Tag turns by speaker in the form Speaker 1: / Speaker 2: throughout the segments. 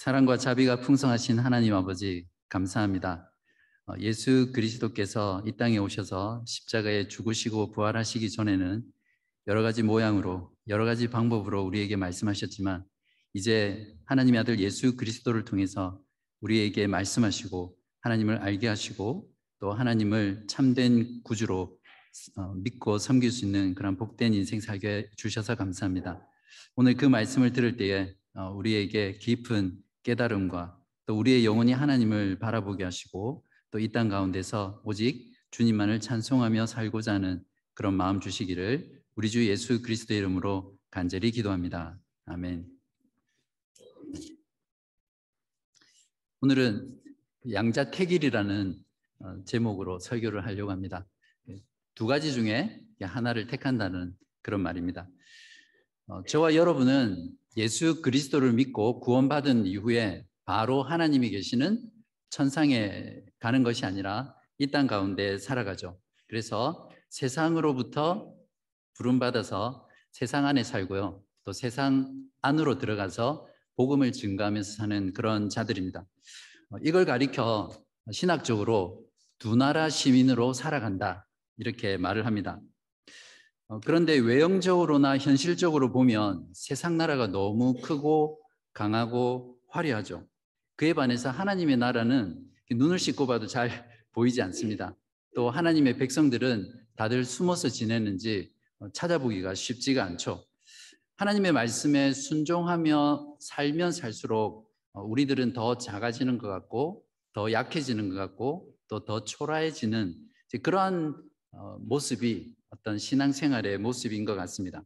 Speaker 1: 사랑과 자비가 풍성하신 하나님 아버지 감사합니다. 어, 예수 그리스도께서 이 땅에 오셔서 십자가에 죽으시고 부활하시기 전에는 여러 가지 모양으로 여러 가지 방법으로 우리에게 말씀하셨지만 이제 하나님의 아들 예수 그리스도를 통해서 우리에게 말씀하시고 하나님을 알게 하시고 또 하나님을 참된 구주로 어, 믿고 섬길 수 있는 그런 복된 인생 살게 주셔서 감사합니다. 오늘 그 말씀을 들을 때에 어, 우리에게 깊은 깨달음과 또 우리의 영혼이 하나님을 바라보게 하시고 또 이 땅 가운데서 오직 주님만을 찬송하며 살고자 하는 그런 마음 주시기를 우리 주 예수 그리스도 이름으로 간절히 기도합니다. 아멘. 오늘은 양자 택일이라는 어, 제목으로 설교를 하려고 합니다. 두 가지 중에 하나를 택한다는 그런 말입니다. 어, 저와 여러분은 예수 그리스도를 믿고 구원받은 이후에 바로 하나님이 계시는 천상에 가는 것이 아니라 이 땅 가운데 살아가죠. 그래서 세상으로부터 부름받아서 세상 안에 살고요. 또 세상 안으로 들어가서 복음을 증가하면서 사는 그런 자들입니다. 어, 이걸 가리켜 신학적으로 두 나라 시민으로 살아간다. 이렇게 말을 합니다. 어, 그런데 외형적으로나 현실적으로 보면 세상 나라가 너무 크고 강하고 화려하죠. 그에 반해서 하나님의 나라는 눈을 씻고 봐도 잘 보이지 않습니다. 또 하나님의 백성들은 다들 숨어서 지내는지 어, 찾아보기가 쉽지가 않죠. 하나님의 말씀에 순종하며 살면 살수록 어, 우리들은 더 작아지는 것 같고 더 약해지는 것 같고 또 더 초라해지는 그러한 모습이 어떤 신앙생활의 모습인 것 같습니다.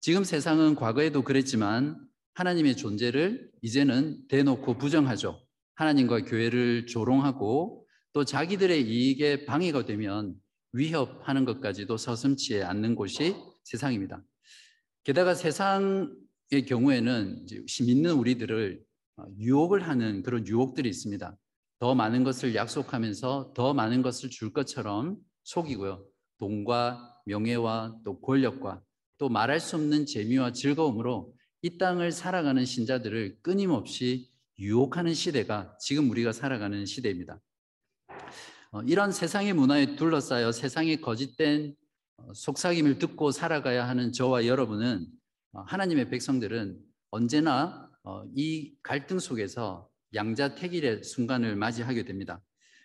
Speaker 1: 지금 세상은 과거에도 그랬지만 하나님의 존재를 이제는 대놓고 부정하죠. 하나님과 교회를 조롱하고 또 자기들의 이익에 방해가 되면 위협하는 것까지도 서슴치 않는 곳이 세상입니다. 게다가 세상의 경우에는 믿는 우리들을 유혹을 하는 그런 유혹들이 있습니다. 더 많은 것을 약속하면서 더 많은 것을 줄 것처럼 속이고요. 돈과 명예와 또 권력과 또 말할 수 없는 재미와 즐거움으로 이 땅을 살아가는 신자들을 끊임없이 유혹하는 시대가 지금 우리가 살아가는 시대입니다. 어, 이런 세상의 문화에 둘러싸여 세상의 거짓된 어, 속삭임을 듣고 살아가야 하는 저와 여러분은 어, 하나님의 백성들은 언제나 이 갈등 속에서 양자택일의 순간을 맞이하게 됩니다.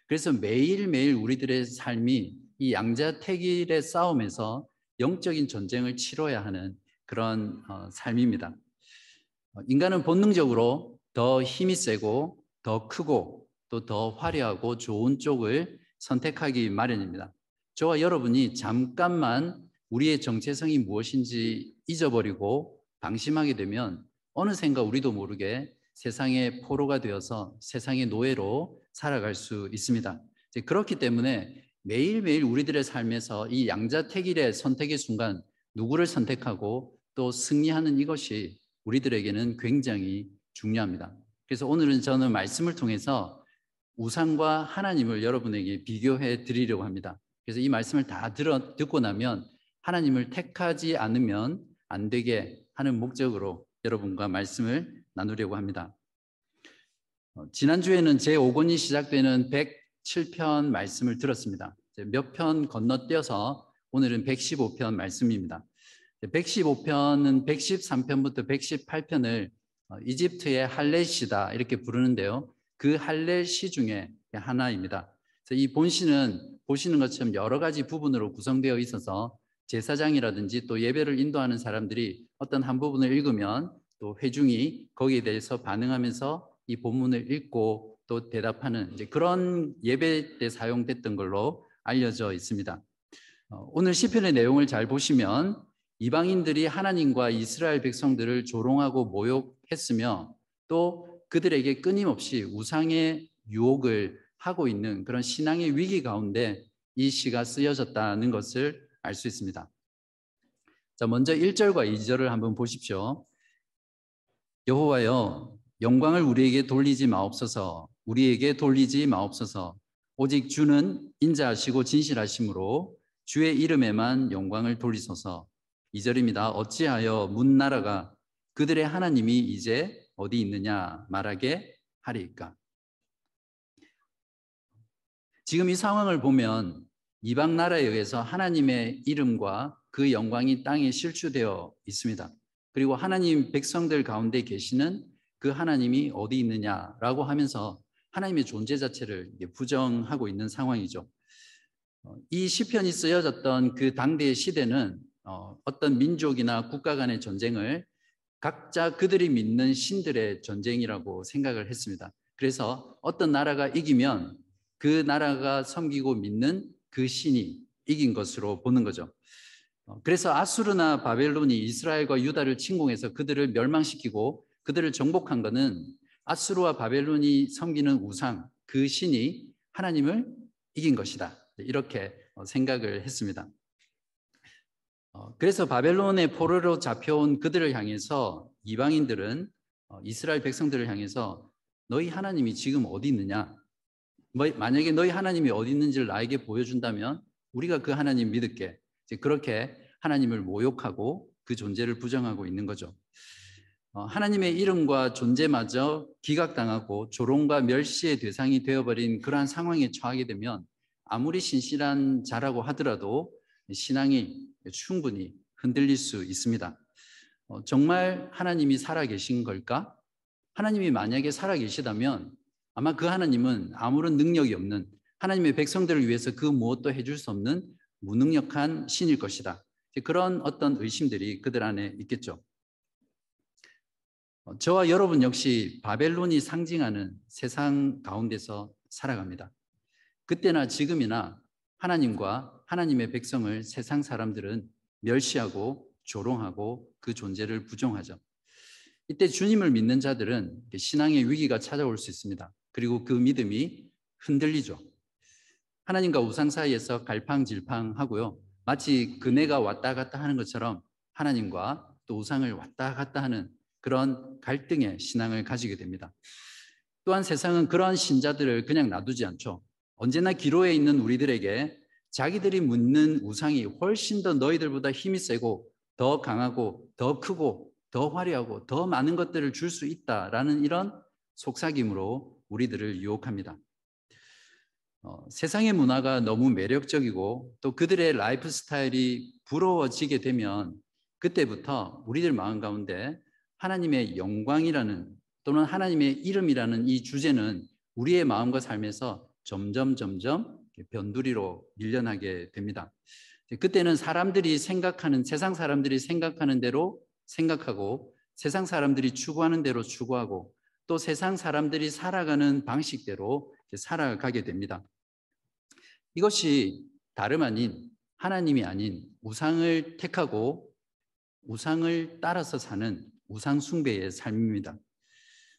Speaker 1: 그래서 매일매일 우리들의 삶이 이 양자택일의 싸움에서 영적인 전쟁을 치러야 하는 그런 어, 삶입니다. 어, 인간은 본능적으로 더 힘이 세고 더 크고 또 더 화려하고 좋은 쪽을 선택하기 마련입니다. 저와 여러분이 잠깐만 우리의 정체성이 무엇인지 잊어버리고 방심하게 되면 어느샌가 우리도 모르게 세상의 포로가 되어서 세상의 노예로 살아갈 수 있습니다. 그렇기 때문에 매일매일 우리들의 삶에서 이 양자택일의 선택의 순간 누구를 선택하고 또 승리하는 이것이 우리들에게는 굉장히 중요합니다. 그래서 오늘은 저는 말씀을 통해서 우상과 하나님을 여러분에게 비교해 드리려고 합니다. 그래서 이 말씀을 다 들어, 듣고 나면 하나님을 택하지 않으면 안 되게 하는 목적으로 여러분과 말씀을 나누려고 합니다. 어, 지난주에는 제5권이 시작되는 7편 말씀을 들었습니다. 몇 편 건너뛰어서 오늘은 115편 말씀입니다. 115편은 113편부터 118편을 어, 이집트의 할례시다 이렇게 부르는데요. 그 할례시 중에 하나입니다. 이 본시는 보시는 것처럼 여러 가지 부분으로 구성되어 있어서 제사장이라든지 또 예배를 인도하는 사람들이 어떤 한 부분을 읽으면 또 회중이 거기에 대해서 반응하면서 이 본문을 읽고 또 대답하는 이제 그런 예배 때 사용됐던 걸로 알려져 있습니다. 어, 오늘 시편의 내용을 잘 보시면 이방인들이 하나님과 이스라엘 백성들을 조롱하고 모욕했으며 또 그들에게 끊임없이 우상의 유혹을 하고 있는 그런 신앙의 위기 가운데 이 시가 쓰여졌다는 것을 알 수 있습니다. 자, 먼저 1절과 2절을 한번 보십시오. 여호와여 영광을 우리에게 돌리지 마옵소서 우리에게 돌리지 마옵소서. 오직 주는 인자하시고 진실하심으로 주의 이름에만 영광을 돌리소서. 2절입니다. 어찌하여 문 나라가 그들의 하나님이 이제 어디 있느냐 말하게 하리까. 지금 이 상황을 보면 이방 나라에 의해서 하나님의 이름과 그 영광이 땅에 실추되어 있습니다. 그리고 하나님 백성들 가운데 계시는 그 하나님이 어디 있느냐라고 하면서 하나님의 존재 자체를 부정하고 있는 상황이죠. 어, 이 시편이 쓰여졌던 그 당대의 시대는 어, 어떤 민족이나 국가 간의 전쟁을 각자 그들이 믿는 신들의 전쟁이라고 생각을 했습니다. 그래서 어떤 나라가 이기면 그 나라가 섬기고 믿는 그 신이 이긴 것으로 보는 거죠. 어, 그래서 아수르나 바벨론이 이스라엘과 유다를 침공해서 그들을 멸망시키고 그들을 정복한 것은 아수르와 바벨론이 섬기는 우상 그 신이 하나님을 이긴 것이다. 이렇게 어, 생각을 했습니다. 어, 그래서 바벨론의 포로로 잡혀온 그들을 향해서 이방인들은 이스라엘 백성들을 향해서 너희 하나님이 지금 어디 있느냐? 뭐, 만약에 너희 하나님이 어디 있는지를 나에게 보여준다면 우리가 그 하나님 믿을게. 그렇게 하나님을 모욕하고 그 존재를 부정하고 있는 거죠. 어, 하나님의 이름과 존재마저 기각당하고 조롱과 멸시의 대상이 되어버린 그러한 상황에 처하게 되면 아무리 신실한 자라고 하더라도 신앙이 충분히 흔들릴 수 있습니다. 어, 정말 하나님이 살아계신 걸까? 하나님이 만약에 살아계시다면 아마 그 하나님은 아무런 능력이 없는 하나님의 백성들을 위해서 그 무엇도 해줄 수 없는 무능력한 신일 것이다. 그런 어떤 의심들이 그들 안에 있겠죠. 어, 저와 여러분 역시 바벨론이 상징하는 세상 가운데서 살아갑니다. 그때나 지금이나 하나님과 하나님의 백성을 세상 사람들은 멸시하고 조롱하고 그 존재를 부정하죠. 이때 주님을 믿는 자들은 신앙의 위기가 찾아올 수 있습니다. 그리고 그 믿음이 흔들리죠. 하나님과 우상 사이에서 갈팡질팡 하고요. 마치 그네가 왔다 갔다 하는 것처럼 하나님과 또 우상을 왔다 갔다 하는 그런 갈등의 신앙을 가지게 됩니다. 또한 세상은 그러한 신자들을 그냥 놔두지 않죠. 언제나 기로에 있는 우리들에게 자기들이 묻는 우상이 훨씬 더 너희들보다 힘이 세고 더 강하고 더 크고 더 화려하고 더 많은 것들을 줄 수 있다라는 이런 속삭임으로 우리들을 유혹합니다. 어, 세상의 문화가 너무 매력적이고 또 그들의 라이프 스타일이 부러워지게 되면 그때부터 우리들 마음 가운데 하나님의 영광이라는 또는 하나님의 이름이라는 이 주제는 우리의 마음과 삶에서 점점 점점 변두리로 밀려나게 됩니다. 그때는 사람들이 생각하는 세상 사람들이 생각하는 대로 생각하고 세상 사람들이 추구하는 대로 추구하고 또 세상 사람들이 살아가는 방식대로 살아가게 됩니다. 이것이 다름 아닌 하나님이 아닌 우상을 택하고 우상을 따라서 사는 우상 숭배의 삶입니다.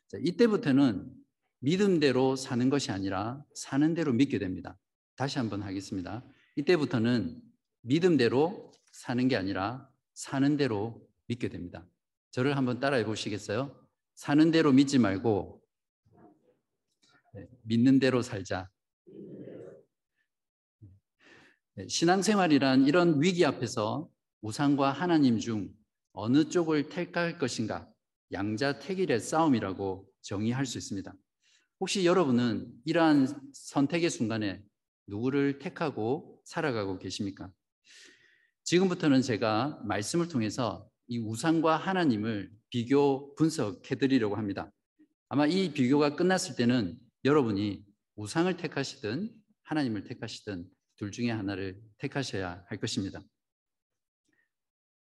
Speaker 1: 자, 이때부터는 믿음대로 사는 것이 아니라 사는 대로 믿게 됩니다. 다시 한번 하겠습니다. 이때부터는 믿음대로 사는 게 아니라 사는 대로 믿게 됩니다. 저를 한번 따라해 보시겠어요? 사는 대로 믿지 말고 네, 믿는 대로 살자. 네, 신앙생활이란 이런 위기 앞에서 우상과 하나님 중 어느 쪽을 택할 것인가 양자 택일의 싸움이라고 정의할 수 있습니다. 혹시 여러분은 이러한 선택의 순간에 누구를 택하고 살아가고 계십니까? 지금부터는 제가 말씀을 통해서 이 우상과 하나님을 비교 분석해 드리려고 합니다. 아마 이 비교가 끝났을 때는 여러분이 우상을 택하시든 하나님을 택하시든 둘 중에 하나를 택하셔야 할 것입니다.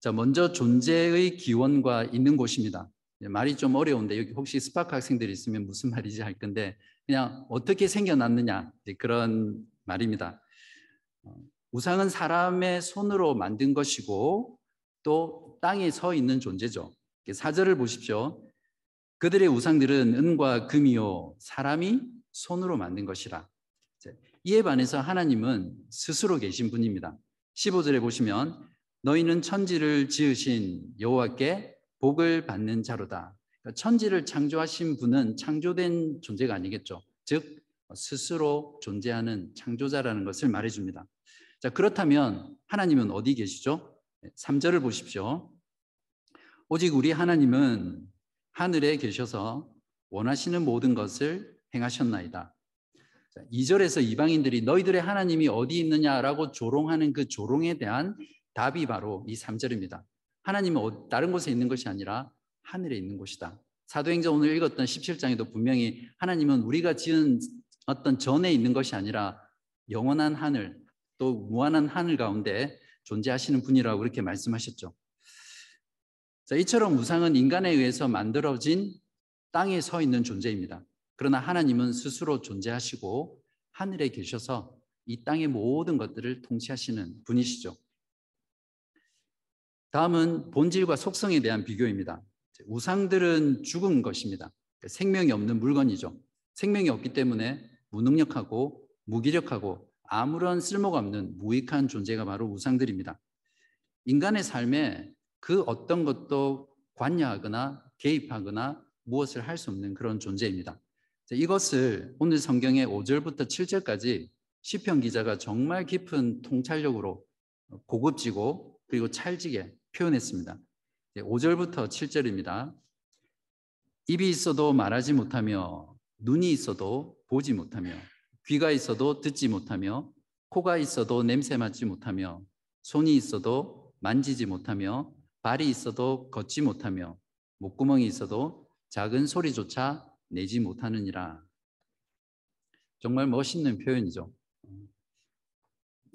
Speaker 1: 자, 먼저 존재의 기원과 있는 곳입니다. 말이 좀 어려운데 여기 혹시 스파크 학생들이 있으면 무슨 말이지 할 건데 그냥 어떻게 생겨났느냐 그런 말입니다. 어, 우상은 사람의 손으로 만든 것이고 또 땅에 서 있는 존재죠. 사절을 보십시오. 그들의 우상들은 은과 금이요 사람이 손으로 만든 것이라. 이에 반해서 하나님은 스스로 계신 분입니다. 15절에 보시면 너희는 천지를 지으신 여호와께 복을 받는 자로다. 그러니까 천지를 창조하신 분은 창조된 존재가 아니겠죠. 즉 스스로 존재하는 창조자라는 것을 말해 줍니다. 자, 그렇다면 하나님은 어디 계시죠? 3절을 보십시오. 오직 우리 하나님은 하늘에 계셔서 원하시는 모든 것을 행하셨나이다. 2절에서 이방인들이 너희들의 하나님이 어디 있느냐라고 조롱하는 그 조롱에 대한 답이 바로 이 3절입니다. 하나님은 어, 다른 곳에 있는 것이 아니라 하늘에 있는 곳이다. 사도행전 오늘 읽었던 17장에도 분명히 하나님은 우리가 지은 어떤 전에 있는 것이 아니라 영원한 하늘 또 무한한 하늘 가운데 존재하시는 분이라고 그렇게 말씀하셨죠. 자, 이처럼 우상은 인간에 의해서 만들어진 땅에 서 있는 존재입니다. 그러나 하나님은 스스로 존재하시고 하늘에 계셔서 이 땅의 모든 것들을 통치하시는 분이시죠. 다음은 본질과 속성에 대한 비교입니다. 우상들은 죽은 것입니다. 생명이 없는 물건이죠. 생명이 없기 때문에 무능력하고 무기력하고 아무런 쓸모가 없는 무익한 존재가 바로 우상들입니다. 인간의 삶에 그 어떤 것도 관여하거나 개입하거나 무엇을 할 수 없는 그런 존재입니다. 이것을 오늘 성경의 5절부터 7절까지 시편 기자가 정말 깊은 통찰력으로 고급지고 그리고 찰지게 표현했습니다. 5절부터 7절입니다. 입이 있어도 말하지 못하며 눈이 있어도 보지 못하며 귀가 있어도 듣지 못하며 코가 있어도 냄새 맡지 못하며 손이 있어도 만지지 못하며 발이 있어도 걷지 못하며 목구멍이 있어도 작은 소리조차 내지 못하느니라. 정말 멋있는 표현이죠.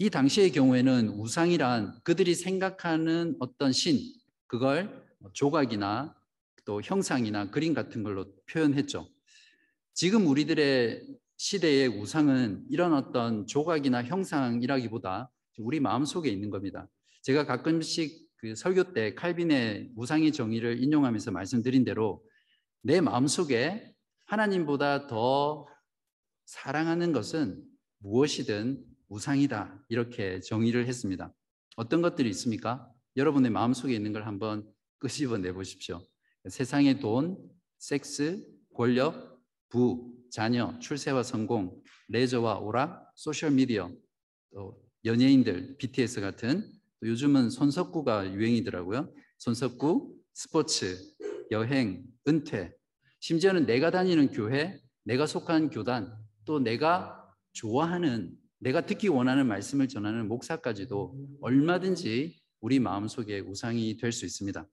Speaker 1: 이 당시의 경우에는 우상이란 그들이 생각하는 어떤 신, 그걸 조각이나 또 형상이나 그림 같은 걸로 표현했죠. 지금 우리들의 시대의 우상은 이런 어떤 조각이나 형상이라기보다 우리 마음속에 있는 겁니다. 제가 가끔씩 그 설교 때 칼빈의 우상의 정의를 인용하면서 말씀드린 대로 내 마음속에 하나님보다 더 사랑하는 것은 무엇이든 우상이다. 이렇게 정의를 했습니다. 어떤 것들이 있습니까? 여러분의 마음속에 있는 걸 한번 끄집어 내 보십시오. 세상의 돈, 섹스, 권력, 부, 자녀, 출세와 성공, 레저와 오락, 소셜 미디어, 또 연예인들, BTS 같은 요즘은 손석구가 유행이더라고요. 손석구, 스포츠, 여행, 은퇴, 심지어는 내가 다니는 교회, 내가 속한 교단, 또 내가 좋아하는, 내가 듣기 원하는 말씀을 전하는 목사까지도 얼마든지 우리 마음속에 우상이 될 수 있습니다.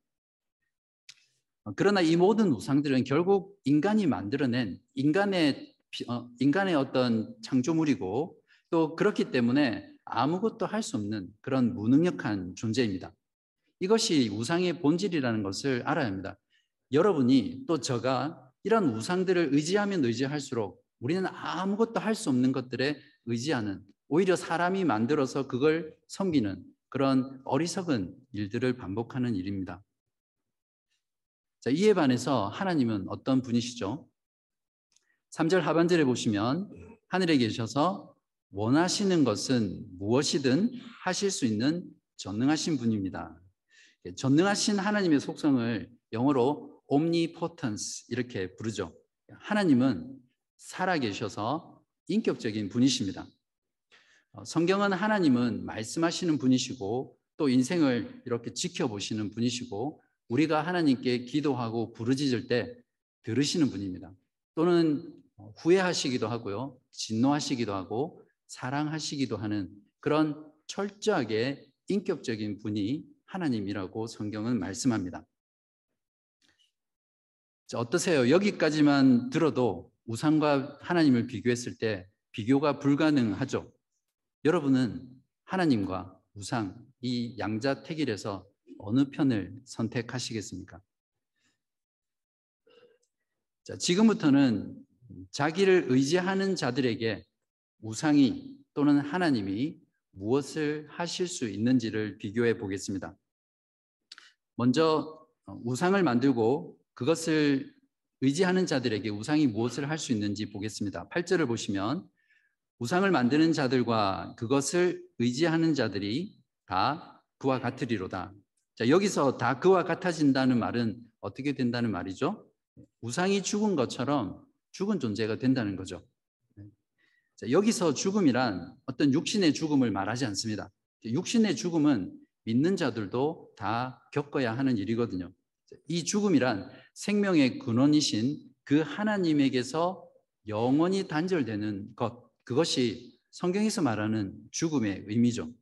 Speaker 1: 그러나 이 모든 우상들은 결국 인간이 만들어낸 인간의 어, 인간의 어떤 창조물이고 또 그렇기 때문에 아무것도 할 수 없는 그런 무능력한 존재입니다. 이것이 우상의 본질이라는 것을 알아야 합니다. 여러분이 또 저가 이런 우상들을 의지하면 의지할수록 우리는 아무것도 할 수 없는 것들에 의지하는 오히려 사람이 만들어서 그걸 섬기는 그런 어리석은 일들을 반복하는 일입니다. 자, 이에 반해서 하나님은 어떤 분이시죠? 3절 하반절에 보시면 하늘에 계셔서 원하시는 것은 무엇이든 하실 수 있는 전능하신 분입니다. 전능하신 하나님의 속성을 영어로 omnipotence 이렇게 부르죠. 하나님은 살아계셔서 인격적인 분이십니다. 어, 성경은 하나님은 말씀하시는 분이시고 또 인생을 이렇게 지켜보시는 분이시고 우리가 하나님께 기도하고 부르짖을 때 들으시는 분입니다. 또는 후회하시기도 하고요. 진노하시기도 하고 사랑하시기도 하는 그런 철저하게 인격적인 분이 하나님이라고 성경은 말씀합니다. 자, 어떠세요? 여기까지만 들어도 우상과 하나님을 비교했을 때 비교가 불가능하죠. 여러분은 하나님과 우상 이 양자 택일에서 어느 편을 선택하시겠습니까? 자, 지금부터는 자기를 의지하는 자들에게 우상이 또는 하나님이 무엇을 하실 수 있는지를 비교해 보겠습니다. 먼저 어, 우상을 만들고 그것을 의지하는 자들에게 우상이 무엇을 할 수 있는지 보겠습니다. 8절을 보시면 우상을 만드는 자들과 그것을 의지하는 자들이 다 그와 같으리로다. 자, 여기서 다 그와 같아진다는 말은 어떻게 된다는 말이죠? 우상이 죽은 것처럼 죽은 존재가 된다는 거죠. 자, 여기서 죽음이란 어떤 육신의 죽음을 말하지 않습니다. 육신의 죽음은 믿는 자들도 다 겪어야 하는 일이거든요. 이 죽음이란 생명의 근원이신 그 하나님에게서 영원히 단절되는 것, 그것이 성경에서 말하는 죽음의 의미죠.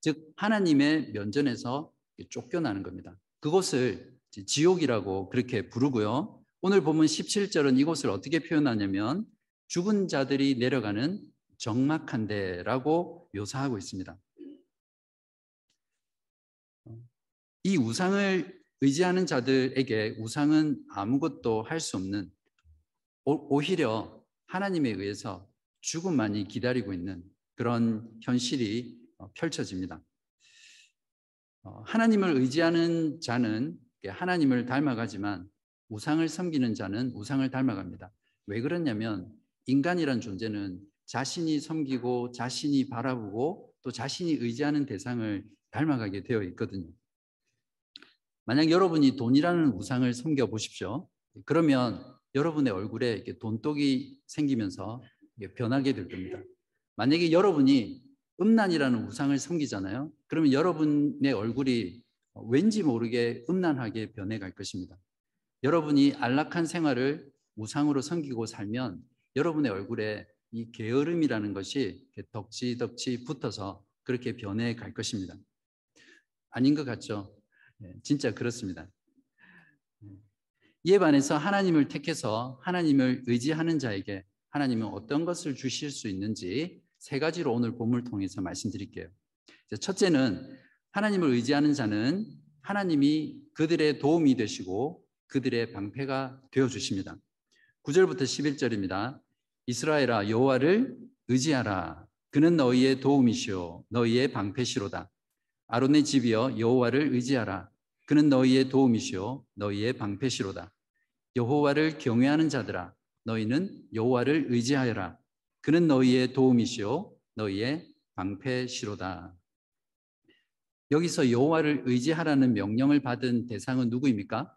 Speaker 1: 즉, 하나님의 면전에서 쫓겨나는 겁니다. 그것을 지옥이라고 그렇게 부르고요. 오늘 보면 17절은 이곳을 어떻게 표현하냐면 죽은 자들이 내려가는 적막한 데라고 묘사하고 있습니다. 이 우상을 의지하는 자들에게 우상은 아무것도 할 수 없는 오히려 하나님에 의해서 죽음만이 기다리고 있는 그런 현실이 어, 펼쳐집니다. 어, 하나님을 의지하는 자는 하나님을 닮아가지만 우상을 섬기는 자는 우상을 닮아갑니다. 왜 그러냐면 인간이란 존재는 자신이 섬기고 자신이 바라보고 또 자신이 의지하는 대상을 닮아가게 되어 있거든요. 만약 여러분이 돈이라는 우상을 섬겨 보십시오. 그러면 여러분의 얼굴에 이렇게 돈독이 생기면서 변하게 될 겁니다. 만약에 여러분이 음란이라는 우상을 섬기잖아요. 그러면 여러분의 얼굴이 왠지 모르게 음란하게 변해갈 것입니다. 여러분이 안락한 생활을 우상으로 섬기고 살면 여러분의 얼굴에 이 게으름이라는 것이 덕지덕지 붙어서 그렇게 변해갈 것입니다. 아닌 것 같죠? 네, 진짜 그렇습니다. 네. 이에 반해서 하나님을 택해서 하나님을 의지하는 자에게 하나님은 어떤 것을 주실 수 있는지 세 가지로 오늘 본문을 통해서 말씀드릴게요. 첫째는 하나님을 의지하는 자는 하나님이 그들의 도움이 되시고 그들의 방패가 되어 주십니다. 9절부터 11절입니다. 이스라엘아 여호와를 의지하라. 그는 너희의 도움이시오 너희의 방패시로다. 아론의 집이여 여호와를 의지하라. 그는 너희의 도움이시오 너희의 방패시로다. 여호와를 경외하는 자들아 너희는 여호와를 의지하여라. 그는 너희의 도움이시오 너희의 방패시로다. 여기서 여호와를 의지하라는 명령을 받은 대상은 누구입니까?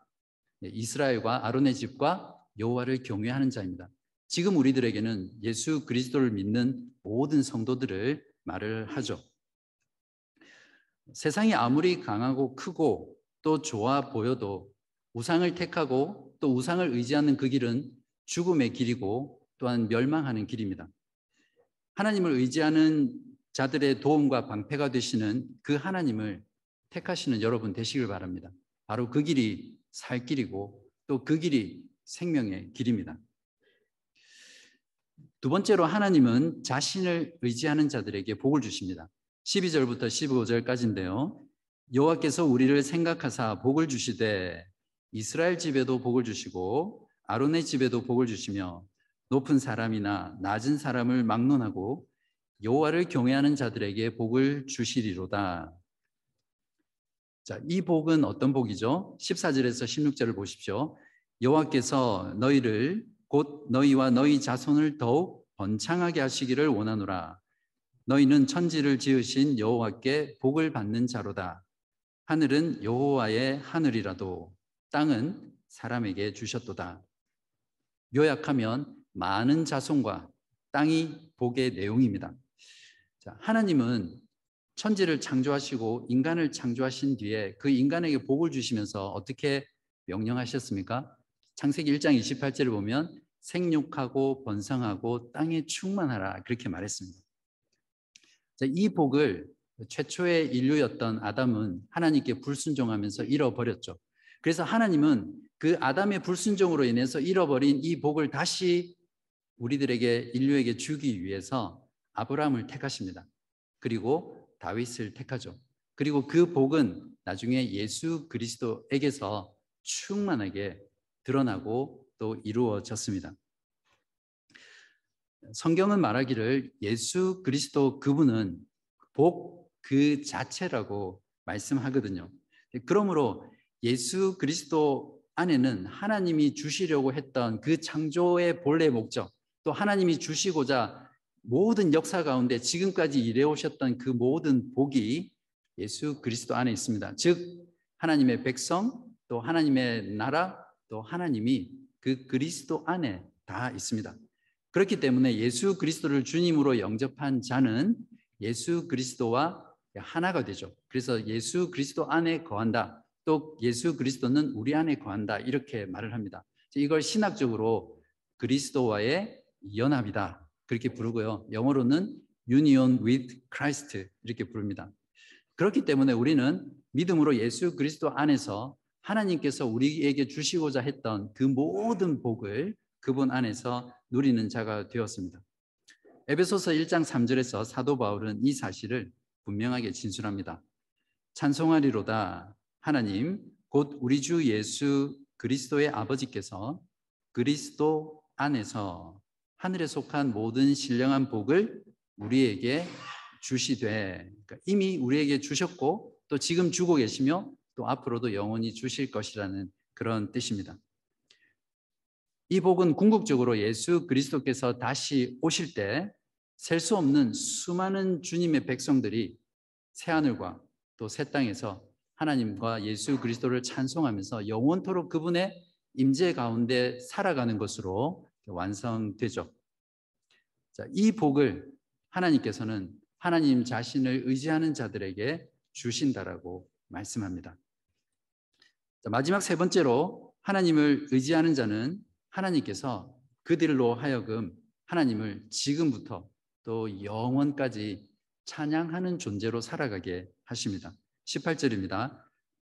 Speaker 1: 네, 이스라엘과 아론의 집과 여호와를 경외하는 자입니다. 지금 우리들에게는 예수 그리스도를 믿는 모든 성도들을 말을 하죠. 세상이 아무리 강하고 크고 또 좋아 보여도 우상을 택하고 또 우상을 의지하는 그 길은 죽음의 길이고 또한 멸망하는 길입니다. 하나님을 의지하는 자들의 도움과 방패가 되시는 그 하나님을 택하시는 여러분 되시길 바랍니다. 바로 그 길이 살 길이고 또 그 길이 생명의 길입니다. 두 번째로 하나님은 자신을 의지하는 자들에게 복을 주십니다. 12절부터 15절까지인데요. 여호와께서 우리를 생각하사 복을 주시되 이스라엘 집에도 복을 주시고 아론의 집에도 복을 주시며 높은 사람이나 낮은 사람을 막론하고 여호와를 경외하는 자들에게 복을 주시리로다. 자, 이 복은 어떤 복이죠? 14절에서 16절을 보십시오. 여호와께서 너희를 곧 너희와 너희 자손을 더욱 번창하게 하시기를 원하노라. 너희는 천지를 지으신 여호와께 복을 받는 자로다. 하늘은 여호와의 하늘이라도 땅은 사람에게 주셨도다. 요약하면 많은 자손과 땅이 복의 내용입니다. 자, 하나님은 천지를 창조하시고 인간을 창조하신 뒤에 그 인간에게 복을 주시면서 어떻게 명령하셨습니까? 창세기 1장 28절을 보면 생육하고 번성하고 땅에 충만하라 그렇게 말했습니다. 이 복을 최초의 인류였던 아담은 하나님께 불순종하면서 잃어버렸죠. 그래서 하나님은 그 아담의 불순종으로 인해서 잃어버린 이 복을 다시 우리들에게 인류에게 주기 위해서 아브라함을 택하십니다. 그리고 다윗을 택하죠. 그리고 그 복은 나중에 예수 그리스도에게서 충만하게 드러나고 또 이루어졌습니다. 성경은 말하기를 예수 그리스도 그분은 복 그 자체라고 말씀하거든요. 그러므로 예수 그리스도 안에는 하나님이 주시려고 했던 그 창조의 본래 목적, 또 하나님이 주시고자 모든 역사 가운데 지금까지 일해 오셨던 그 모든 복이 예수 그리스도 안에 있습니다. 즉 하나님의 백성, 또 하나님의 나라, 또 하나님이 그 그리스도 안에 다 있습니다. 그렇기 때문에 예수 그리스도를 주님으로 영접한 자는 예수 그리스도와 하나가 되죠. 그래서 예수 그리스도 안에 거한다. 또 예수 그리스도는 우리 안에 거한다 이렇게 말을 합니다. 이걸 신학적으로 그리스도와의 연합이다 그렇게 부르고요. 영어로는 union with Christ 이렇게 부릅니다. 그렇기 때문에 우리는 믿음으로 예수 그리스도 안에서 하나님께서 우리에게 주시고자 했던 그 모든 복을 그분 안에서 누리는 자가 되었습니다. 에베소서 1장 3절에서 사도 바울은 이 사실을 분명하게 진술합니다. 찬송하리로다 하나님 곧 우리 주 예수 그리스도의 아버지께서 그리스도 안에서 하늘에 속한 모든 신령한 복을 우리에게 주시되 그러니까 이미 우리에게 주셨고 또 지금 주고 계시며 또 앞으로도 영원히 주실 것이라는 그런 뜻입니다. 이 복은 궁극적으로 예수 그리스도께서 다시 오실 때 셀 수 없는 수많은 주님의 백성들이 새 하늘과 또 새 땅에서 하나님과 예수 그리스도를 찬송하면서 영원토록 그분의 임재 가운데 살아가는 것으로 완성되죠. 자, 이 복을 하나님께서는 하나님 자신을 의지하는 자들에게 주신다라고 말씀합니다. 자, 마지막 세 번째로 하나님을 의지하는 자는 하나님께서 그들로 하여금 하나님을 지금부터 또 영원까지 찬양하는 존재로 살아가게 하십니다. 18절입니다.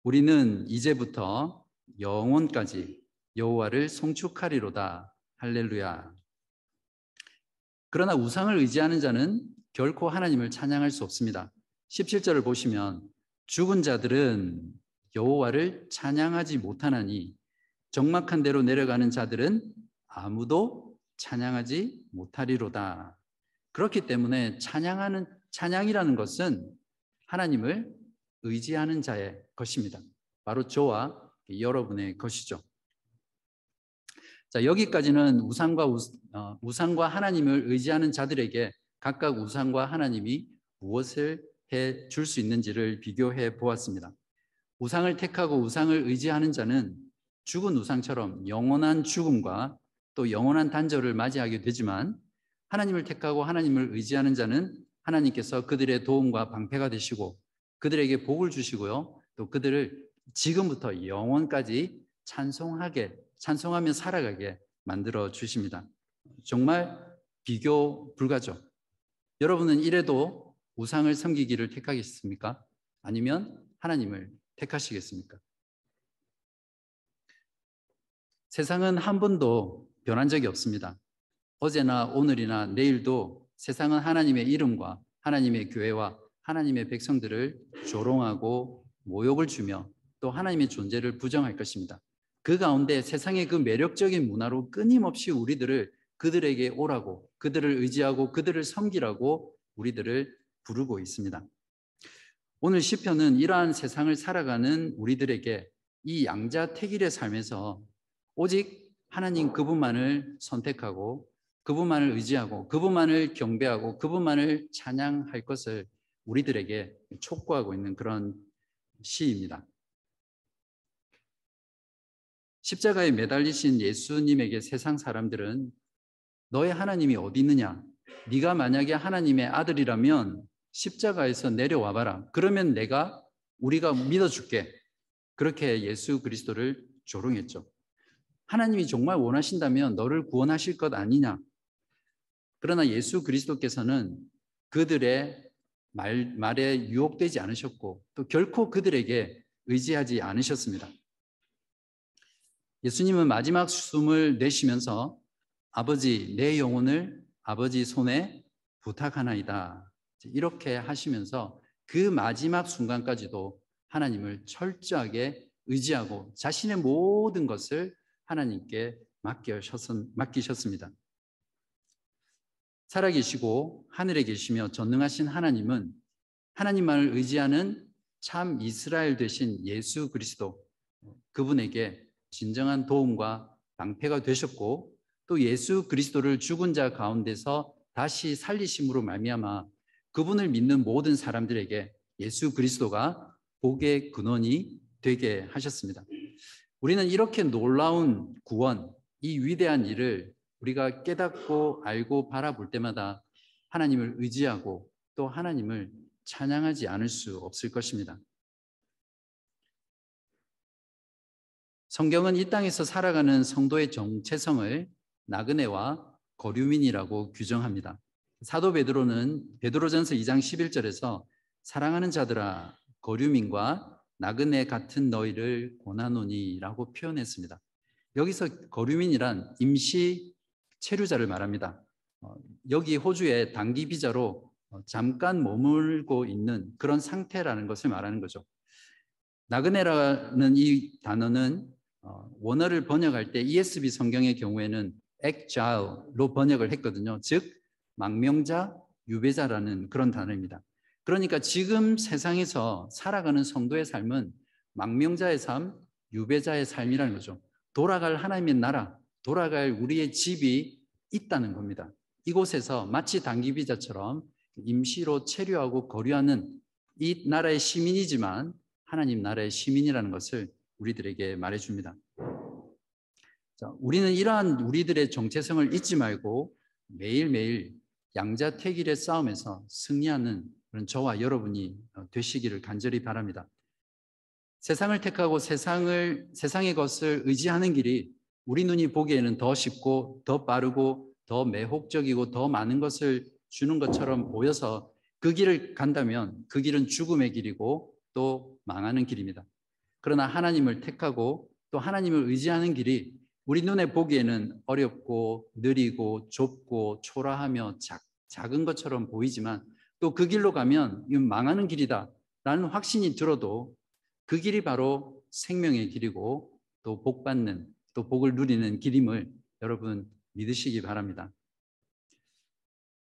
Speaker 1: 우리는 이제부터 영원까지 여호와를 송축하리로다. 할렐루야. 그러나 우상을 의지하는 자는 결코 하나님을 찬양할 수 없습니다. 17절을 보시면 죽은 자들은 여호와를 찬양하지 못하나니 정막한 대로 내려가는 자들은 아무도 찬양하지 못하리로다. 그렇기 때문에 찬양하는 찬양이라는 것은 하나님을 의지하는 자의 것입니다. 바로 저와 여러분의 것이죠. 자, 여기까지는 우상과 우, 어, 우상과 하나님을 의지하는 자들에게 각각 우상과 하나님이 무엇을 해 줄 수 있는지를 비교해 보았습니다. 우상을 택하고 우상을 의지하는 자는 죽은 우상처럼 영원한 죽음과 또 영원한 단절을 맞이하게 되지만 하나님을 택하고 하나님을 의지하는 자는 하나님께서 그들의 도움과 방패가 되시고 그들에게 복을 주시고요. 또 그들을 지금부터 영원까지 찬송하게 찬송하며 살아가게 만들어 주십니다. 정말 비교 불가죠. 여러분은 이래도 우상을 섬기기를 택하겠습니까? 아니면 하나님을 택하시겠습니까? 세상은 한 번도 변한 적이 없습니다. 어제나 오늘이나 내일도 세상은 하나님의 이름과 하나님의 교회와 하나님의 백성들을 조롱하고 모욕을 주며 또 하나님의 존재를 부정할 것입니다. 그 가운데 세상의 그 매력적인 문화로 끊임없이 우리들을 그들에게 오라고 그들을 의지하고 그들을 섬기라고 우리들을 부르고 있습니다. 오늘 시편은 이러한 세상을 살아가는 우리들에게 이 양자택일의 삶에서 오직 하나님 그분만을 선택하고 그분만을 의지하고 그분만을 경배하고 그분만을 찬양할 것을 우리들에게 촉구하고 있는 그런 시입니다. 십자가에 매달리신 예수님에게 세상 사람들은 너의 하나님이 어디 있느냐? 네가 만약에 하나님의 아들이라면 십자가에서 내려와 봐라. 그러면 내가 우리가 믿어줄게. 그렇게 예수 그리스도를 조롱했죠. 하나님이 정말 원하신다면 너를 구원하실 것 아니냐? 그러나 예수 그리스도께서는 그들의 말, 말에 유혹되지 않으셨고 또 결코 그들에게 의지하지 않으셨습니다. 예수님은 마지막 숨을 내쉬면서 아버지 내 영혼을 아버지 손에 부탁하나이다. 이렇게 하시면서 그 마지막 순간까지도 하나님을 철저하게 의지하고 자신의 모든 것을 하나님께 맡기셨습니다. 살아계시고 하늘에 계시며 전능하신 하나님은 하나님만을 의지하는 참 이스라엘 되신 예수 그리스도 그분에게 진정한 도움과 방패가 되셨고 또 예수 그리스도를 죽은 자 가운데서 다시 살리심으로 말미암아 그분을 믿는 모든 사람들에게 예수 그리스도가 복의 근원이 되게 하셨습니다. 우리는 이렇게 놀라운 구원, 이 위대한 일을 우리가 깨닫고 알고 바라볼 때마다 하나님을 의지하고 또 하나님을 찬양하지 않을 수 없을 것입니다. 성경은 이 땅에서 살아가는 성도의 정체성을 나그네와 거류민이라고 규정합니다. 사도 베드로는 베드로전서 2장 11절에서 사랑하는 자들아 거류민과 나그네 같은 너희를 고나노니라고 표현했습니다. 여기서 거류민이란 임시 체류자를 말합니다. 어, 여기 호주의 단기 비자로 어, 잠깐 머물고 있는 그런 상태라는 것을 말하는 거죠. 나그네라는 이 단어는 어, 원어를 번역할 때 ESV 성경의 경우에는 exile로 번역을 했거든요. 즉 망명자, 유배자라는 그런 단어입니다. 그러니까 지금 세상에서 살아가는 성도의 삶은 망명자의 삶, 유배자의 삶이라는 거죠. 돌아갈 하나님의 나라, 돌아갈 우리의 집이 있다는 겁니다. 이곳에서 마치 단기 비자처럼 임시로 체류하고 거류하는 이 나라의 시민이지만 하나님 나라의 시민이라는 것을 우리들에게 말해줍니다. 자, 우리는 이러한 우리들의 정체성을 잊지 말고 매일매일 양자택일의 싸움에서 승리하는 저와 여러분이 되시기를 간절히 바랍니다. 세상을 택하고 세상을 세상의 것을 의지하는 길이 우리 눈이 보기에는 더 쉽고 더 빠르고 더 매혹적이고 더 많은 것을 주는 것처럼 보여서 그 길을 간다면 그 길은 죽음의 길이고 또 망하는 길입니다. 그러나 하나님을 택하고 또 하나님을 의지하는 길이 우리 눈에 보기에는 어렵고 느리고 좁고 초라하며 작, 작은 것처럼 보이지만 또 그 길로 가면 이건 망하는 길이다 라는 확신이 들어도 그 길이 바로 생명의 길이고 또 복 받는 또 복을 누리는 길임을 여러분 믿으시기 바랍니다.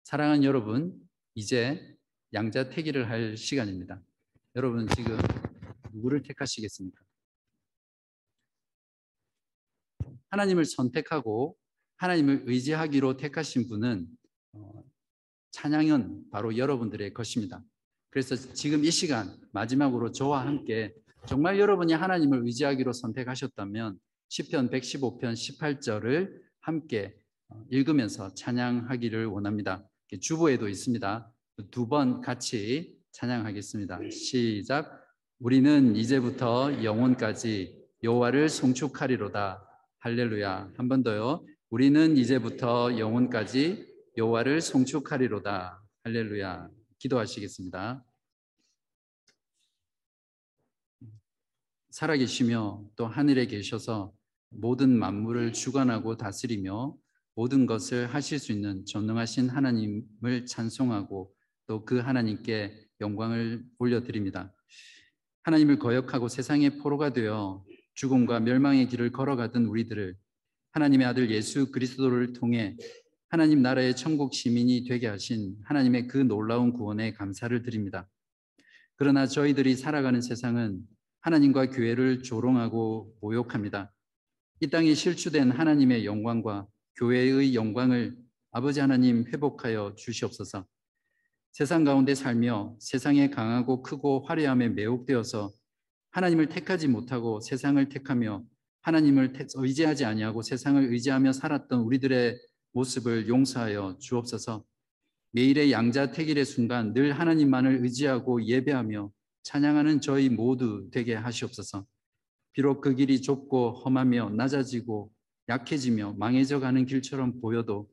Speaker 1: 사랑하는 여러분, 이제 양자택일을 할 시간입니다. 여러분 지금 누구를 택하시겠습니까? 하나님을 선택하고 하나님을 의지하기로 택하신 분은 어, 찬양은 바로 여러분들의 것입니다. 그래서 지금 이 시간 마지막으로 저와 함께 정말 여러분이 하나님을 의지하기로 선택하셨다면 시편 115편 18절을 함께 어, 읽으면서 찬양하기를 원합니다. 주보에도 있습니다. 두 번 같이 찬양하겠습니다. 시작. 우리는 이제부터 영원까지 여호와를 송축하리로다. 할렐루야. 한 번 더요. 우리는 이제부터 영원까지 여호와를 송축하리로다. 할렐루야. 기도하시겠습니다. 살아계시며 또 하늘에 계셔서 모든 만물을 주관하고 다스리며 모든 것을 하실 수 있는 전능하신 하나님을 찬송하고 또 그 하나님께 영광을 올려드립니다. 하나님을 거역하고 세상의 포로가 되어 죽음과 멸망의 길을 걸어가던 우리들을 하나님의 아들 예수 그리스도를 통해 하나님 나라의 천국 시민이 되게 하신 하나님의 그 놀라운 구원에 감사를 드립니다. 그러나 저희들이 살아가는 세상은 하나님과 교회를 조롱하고 모욕합니다. 이 땅에 실추된 하나님의 영광과 교회의 영광을 아버지 하나님 회복하여 주시옵소서. 세상 가운데 살며 세상에 강하고 크고 화려함에 매혹되어서 하나님을 택하지 못하고 세상을 택하며 하나님을 의지하지 아니하고 세상을 의지하며 살았던 우리들의 모습을 용서하여 주옵소서. 매일의 양자택일의 순간 늘 하나님만을 의지하고 예배하며 찬양하는 저희 모두 되게 하시옵소서. 비록 그 길이 좁고 험하며 낮아지고 약해지며 망해져 가는 길처럼 보여도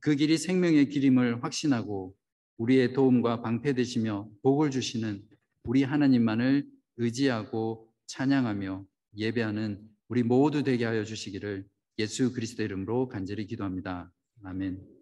Speaker 1: 그 길이 생명의 길임을 확신하고 우리의 도움과 방패 되시며 복을 주시는 우리 하나님만을 의지하고 찬양하며 예배하는 우리 모두 되게 하여 주시기를 예수 그리스도 이름으로 간절히 기도합니다. 아멘.